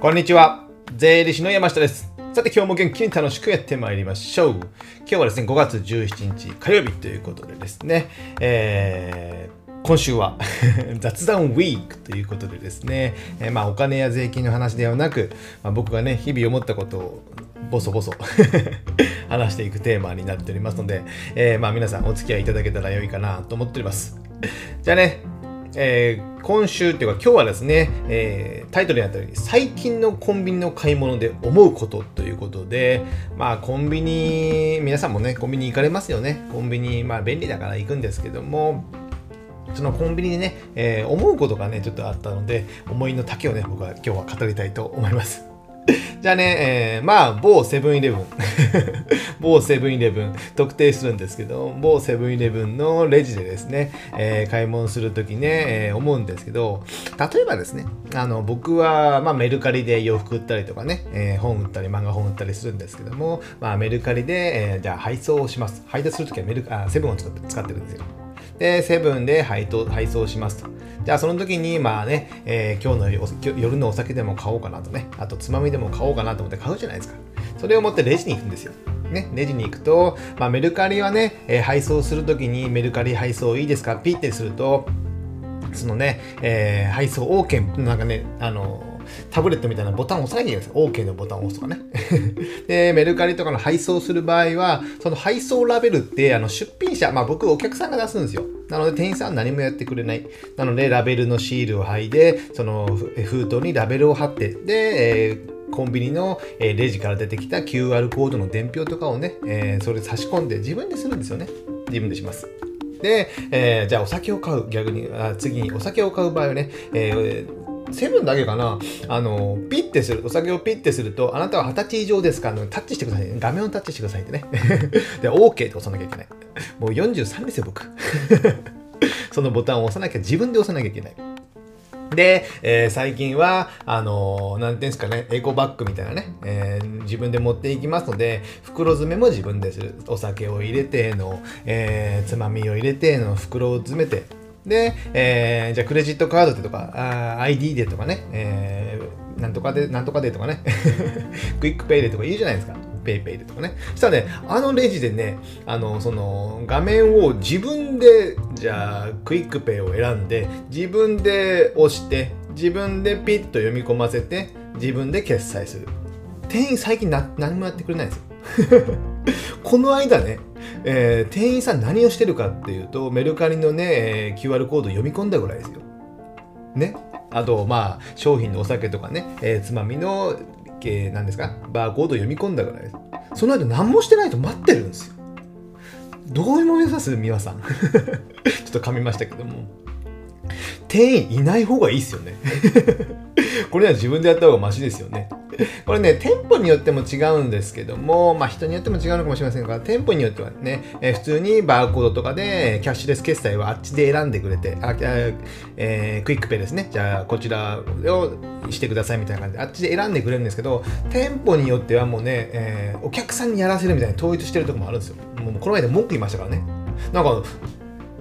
こんにちは。税理士の山下です。さて今日も元気に楽しくやってまいりましょう。今日はですね、5月17日火曜日ということでですね、えー今週は 雑談ウィークということでですね、えーまあお金や税金の話ではなく、まあ、僕がね、日々思ったことをボソボソ 話していくテーマになっておりますので、えーまあ皆さんお付き合いいただけたら良いかなと思っております。じゃあね、えー今週というか今日はですね、えータイトルにあったように最近のコンビニの買い物で思うことということでまあコンビニ皆さんもねコンビニ行かれますよね。コンビニまあ便利だから行くんですけどもそのコンビニでね、えー思うことがねちょっとあったので思いの丈をね僕は今日は語りたいと思います。じゃあね、えーまあ、某セブンイレブン、某セブンイレブン、特定するんですけど、某セブンイレブンのレジでですね、えー買い物するときね、えー思うんですけど、例えばですね、あの、僕は、まあ、メルカリで洋服売ったりとかね、えー本売ったり、漫画本売ったりするんですけども、まあ、メルカリで、えーじゃあ配送をします。配達するときはメルあセブンを使って使ってるんですよ。で、セブンで配当配送しますと。じゃあその時に、まあね、えー今日の夜のお酒でも買おうかなとね、あとつまみでも買おうかなと思って買うじゃないですか。それを持ってレジに行くんですよ。ね、レジに行くと、まあ、メルカリはね、えー配送するときにメルカリ配送いいですか？ピッてすると、そのね、えー配送 OK、なんかね、あのタブレットみたいなボタンを押さなきゃいけないんですよ。OK のボタンを押すとかね。で、メルカリとかの配送する場合は、その配送ラベルって、あの、出品者、まあ僕、お客さんが出すんですよ。なので、店員さん何もやってくれない。なので、ラベルのシールを貼いて、その封筒にラベルを貼って、で、えーコンビニの、えレジから出てきた QR コードの伝票とかをね、えーそれ差し込んで自分でするんですよね。自分でします。で、えーじゃあお酒を買う、逆に、あ次にお酒を買う場合はね、えーセブンだけかなあの、ピッてする、お酒をピッてすると、あなたは二十歳以上ですか？のタッチしてくださいね。画面をタッチしてくださいってね。で、OK って押さなきゃいけない。もう43ですよ、僕。そのボタンを押さなきゃ、自分で押さなきゃいけない。で、えー最近は、あのーなんていうんですかね、エコバッグみたいなね、えー自分で持っていきますので、袋詰めも自分でする。お酒を入れての、えーつまみを入れての袋を詰めて、で、えーじゃあクレジットカードでとか、ID でとかね、えーなんとかで、なんとかでとかね、QUICPay でとか言うじゃないですか。 PayPay でとかね。そしたらね、あのレジでね、あの、その、画面を自分で、じゃあ、 QUICPay を選んで、自分で押して、自分でピッと読み込ませて、自分で決済する。店員最近な何もやってくれないんですよ。この間ね、えー店員さん何をしてるかっていうと、メルカリのね、え QR コード読み込んだぐらいですよ。ね。あと、まあ、商品のお酒とかね、えーつまみの、えー何ですか、バーコード読み込んだぐらいです。その後何もしてないと待ってるんですよ。どういうも目指す皆さん。ちょっと噛みましたけども。店員いない方がいいですよね。これは自分でやった方がマシですよね。これね、店舗によっても違うんですけども、まあ人によっても違うのかもしれませんが、店舗によってはね、えー普通にバーコードとかでキャッシュレス決済はあっちで選んでくれて、あえークイックペイですね。じゃあこちらをしてくださいみたいな感じで、あっちで選んでくれるんですけど、店舗によってはもうね、えーお客さんにやらせるみたいに統一してるとこもあるんですよ。もうこの間文句言いましたからね。なんか、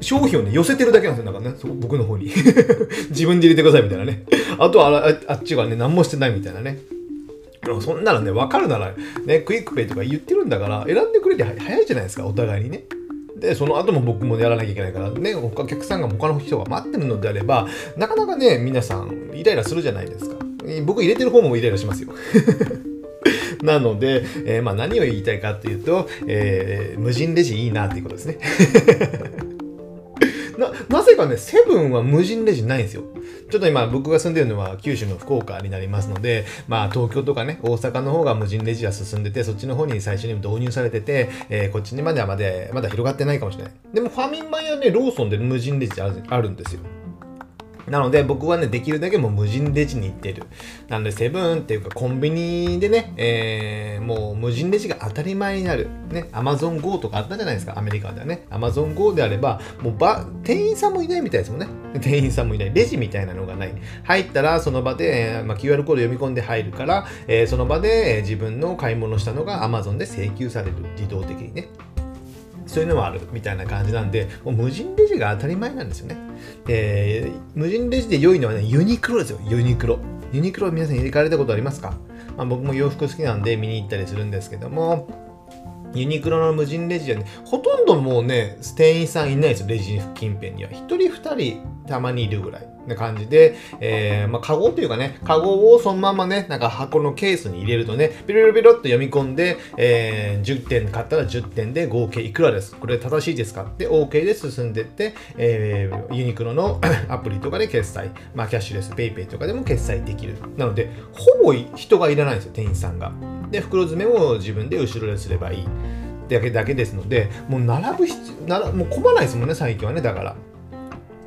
商品をね、寄せてるだけなんですよ。なんかね、そ僕の方に。自分で入れてくださいみたいなね。あとはあっちがね、何もしてないみたいなね。でもそんなのね、分かるなら、ね、 QUICPay とか言ってるんだから、選んでくれて早いじゃないですか、お互いにね。で、その後も僕もやらなきゃいけないから、ね、お客さんが他の人が待ってるのであれば、なかなかね、皆さん、イライラするじゃないですか。僕入れてる方もイライラしますよ。なので、えーまあ何を言いたいかっていうと、えー無人レジいいなっていうことですね。な、ぜかね、セブンは無人レジないんですよ。ちょっと今僕が住んでるのは九州の福岡になりますので、まあ東京とかね、大阪の方が無人レジは進んでて、そっちの方に最初に導入されてて、えーこっちにまではまだ、まだ広がってないかもしれない。でもファミマやね、ローソンで無人レジあるあるんですよ。なので僕はね、できるだけもう無人レジに行ってる。なので、セブンっていうかコンビニでね、えーもう無人レジが当たり前になる。ね、アマゾン GO とかあったじゃないですか、アメリカではね。アマゾン GO であれば、もうば店員さんもいないみたいですもんね。店員さんもいない。レジみたいなのがない。入ったらその場で、えーまあ、QR コード読み込んで入るから、えーその場で、自分の買い物したのが Amazon で請求される。自動的にね。そういうのもあるみたいな感じなんで、もう無人レジが当たり前なんですよね。で、無人レジで良いのはね、ユニクロですよ、ユニクロ。ユニクロ皆さん行かれたことありますか、まあ、僕も洋服好きなんで見に行ったりするんですけども、ユニクロの無人レジはね、ほとんどもうね、店員さんいないですよ、レジ近辺には。1人2人たまにいるぐらい。な感じで、えー、まあ、カゴというかね、カゴをそのままね、なんか箱のケースに入れるとね、ピロピロピロっと読み込んで、えー、10点買ったら10点で合計いくらです？これ正しいですか？って OK で進んでって、えー、ユニクロの アプリとかで決済、まあ、キャッシュレス、ペイペイとかでも決済できる。なので、ほぼ人がいらないんですよ、店員さんが。で、袋詰めも自分で後ろですればいい。だけだけですので、もう並ぶ必要、もう混まないですもんね、最近はね、だから。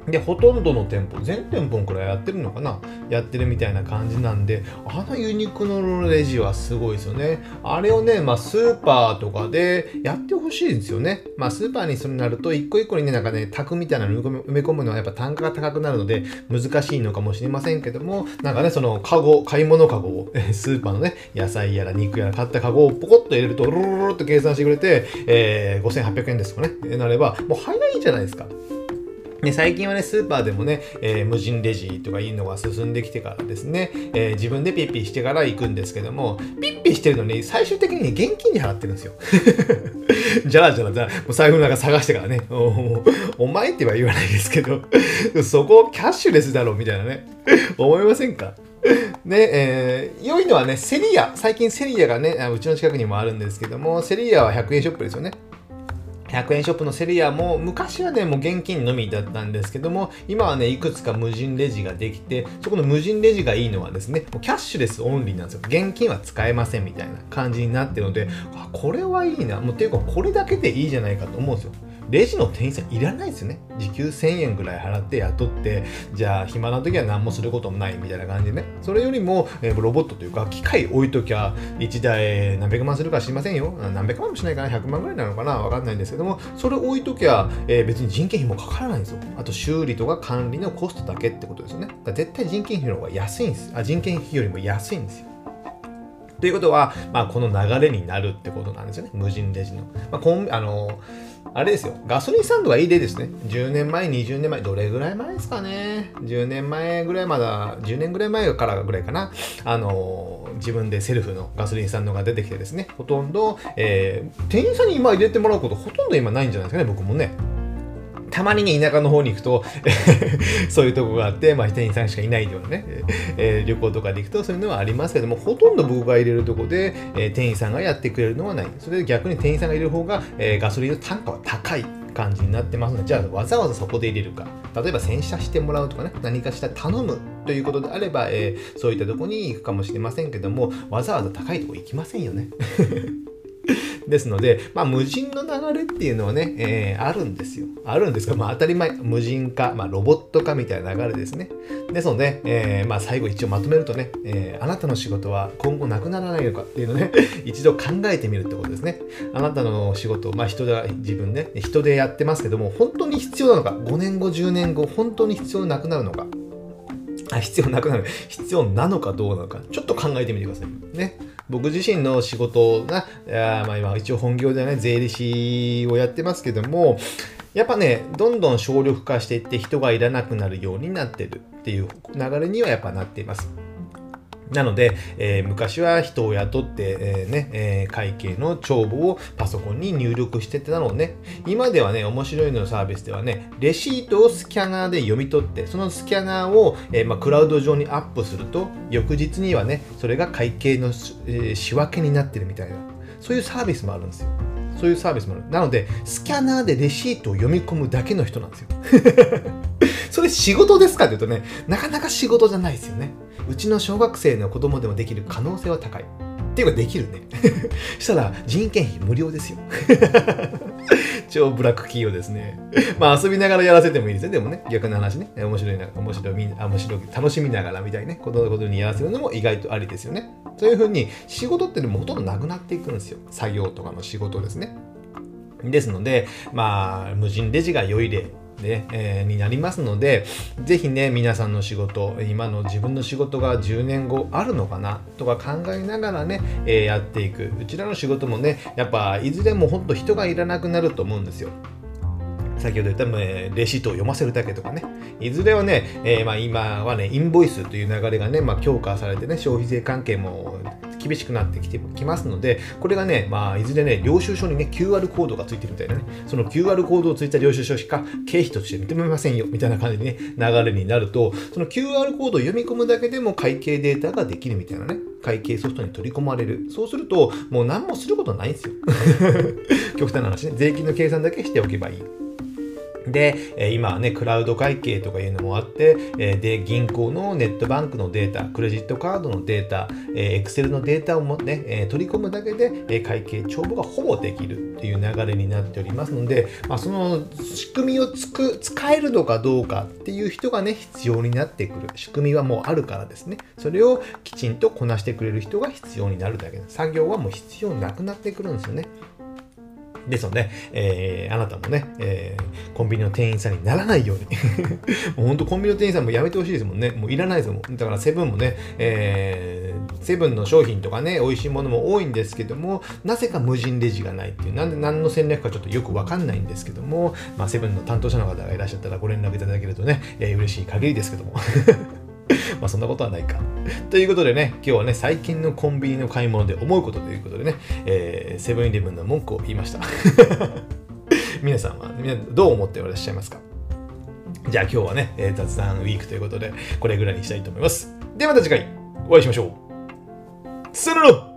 で、ほとんどの店舗、全店舗くらいやってるのかな？やってるみたいな感じなんで、あのユニクロのレジはすごいですよね。あれをね、まあ、スーパーとかでやってほしいんですよね。まあ、スーパーにそれになると、一個一個にね、なんかね、タクみたいなの埋め込むのはやっぱ単価が高くなるので、難しいのかもしれませんけども、なんかね、そのカゴ、買い物カゴを、スーパーのね、野菜やら肉やら買ったカゴをポコッと入れると、ロロロロっと計算してくれて、えー、5800円ですとかね、なれば、もう早いじゃないですか。で最近はね、スーパーでもね、えー、無人レジとかいうのが進んできてからですね、えー、自分でピッピしてから行くんですけども、ピッピしてるのに最終的に、現金に払ってるんですよ。じゃらじゃらじゃら、もう財布の中探してからね、おお前っては言わないですけど、そこキャッシュレスだろみたいなね、思いませんか？ね、えー、良いのはね、セリア。最近セリアがね、うちの近くにもあるんですけども、セリアは100円ショップですよね。100円ショップのセリアも昔はねもう現金のみだったんですけども今はねいくつか無人レジができてそこの無人レジがいいのはですねもうキャッシュレスオンリーなんですよ。現金は使えませんみたいな感じになってるのであこれはいいな。もうっていうかこれだけでいいじゃないかと思うんですよ。レジの店員さんいらないですよね。時給1000円ぐらい払って雇って、じゃあ暇な時は何もすることもないみたいな感じでね。それよりも、えー、ロボットというか、機械置いときゃ、1台何百万するか知りませんよ。何百万もしないかな、100万ぐらいなのかな、わかんないんですけども、それ置いときゃ、えー、別に人件費もかからないんですよ。あと修理とか管理のコストだけってことですよね。絶対人件費の方が安いんです。あ人件費よりも安いんですよ。ということは、まあ、この流れになるってことなんですよね。無人レジの。まあ、コンあのあれですよ。ガソリンスタンドがいい例ですね。10年前、20年前、どれぐらい前ですかね。10年前ぐらいまだ、10年ぐらい前からぐらいかな。あの、自分でセルフのガソリンスタンドが出てきてですね、ほとんど、えー、店員さんに今入れてもらうことほとんど今ないんじゃないですかね、僕もね。たまにね、田舎の方に行くと そういうとこがあって、まあ、店員さんしかいないようなね、えー、旅行とかで行くとそういうのはありますけども、ほとんど僕が入れるとこで、えー、店員さんがやってくれるのはない。それで逆に店員さんが入れる方が、えー、ガソリンの単価は高い感じになってますので、じゃあわざわざそこで入れるか。例えば洗車してもらうとかね、何かしたら頼むということであれば、えー、そういったとこに行くかもしれませんけども、わざわざ高いとこ行きませんよね。ですので、まあ、無人の流れっていうのはね、えー、あるんですよ。あるんですが、まあ、当たり前、無人化、まあ、ロボット化みたいな流れですね。ですので、えー、まあ、最後一応まとめるとね、えー、あなたの仕事は今後なくならないのかっていうのね、一度考えてみるってことですね。あなたの仕事、まあ、人で、自分ね、人でやってますけども、本当に必要なのか、5年後、10年後、本当に必要なくなるのか。あ必要なくなる。必要なのかどうなのか。ちょっと考えてみてください。ね。僕自身の仕事が、まあ、今一応本業ではね、税理士をやってますけども、やっぱね、どんどん省力化していって人がいらなくなるようになってるっていう流れにはやっぱなっています。なので、えー、昔は人を雇って、えー、ね、えー、会計の帳簿をパソコンに入力してたのをね、今ではね、面白いのサービスではね、レシートをスキャナーで読み取って、そのスキャナーを、えまあ、クラウド上にアップすると、翌日にはね、それが会計の、え仕分けになってるみたいな、そういうサービスもあるんですよ。そういうサービスもある。なので、スキャナーでレシートを読み込むだけの人なんですよ。それ仕事ですかって言うとね、なかなか仕事じゃないですよね。うちの小学生の子供でもできる可能性は高い。っていうかできるね。したら人件費無料ですよ。超ブラック企業ですね。まあ遊びながらやらせてもいいですね。でもね、逆な話ね。面白いな、面白い、面白い、楽しみながらみたいね。ことのことにやらせるのも意外とありですよね。そういうふうに仕事ってのもほとんどなくなっていくんですよ。作業とかの仕事ですね。ですので、まあ、無人レジが良い例で、えー、になりますので、ぜひね、皆さんの仕事、今の自分の仕事が10年後あるのかなとか考えながらね、えー、やっていく。うちらの仕事もね、やっぱいずれもほんと人がいらなくなると思うんですよ。先ほど言った、レシートを読ませるだけとかね、いずれはね、えー、まあ今はね、インボイスという流れがね、まあ、強化されてね、消費税関係も厳しくなってきてきますので、これがね、まあ、いずれね、領収書にね、QR コードがついてるみたいなね、その QR コードをついた領収書しか経費として認めませんよ、みたいな感じでね、流れになると、その QR コードを読み込むだけでも会計データができるみたいなね、会計ソフトに取り込まれる。そうすると、もう何もすることないんですよ。極端な話ね、税金の計算だけしておけばいい。で、今はね、クラウド会計とかいうのもあって、で、銀行のネットバンクのデータ、クレジットカードのデータ、えー、Excel のデータをもね、取り込むだけで、会計帳簿がほぼできるっていう流れになっておりますので、まあ、その仕組みをつく使えるのかどうかっていう人がね、必要になってくる。仕組みはもうあるからですね。それをきちんとこなしてくれる人が必要になるだけ作業はもう必要なくなってくるんですよね。ですので、えー、あなたもね、えー、コンビニの店員さんにならないように もうほんとコンビニの店員さんもやめてほしいですもんね。もういらないですもん。だからセブンもね、えー、セブンの商品とかね、美味しいものも多いんですけども、なぜか無人レジがないっていう、なんで何の戦略かちょっとよくわかんないんですけども、まあ、セブンの担当者の方がいらっしゃったらご連絡いただけるとね、えー、嬉しい限りですけども まあそんなことはないか。ということでね、今日はね、最近のコンビニの買い物で思うことということでね、えー、セブンイレブンの文句を言いました。皆さんは、皆どう思っていらっしゃいますか？じゃあ今日はね、えー、雑談ウィークということで、これぐらいにしたいと思います。ではまた次回お会いしましょう。さよなら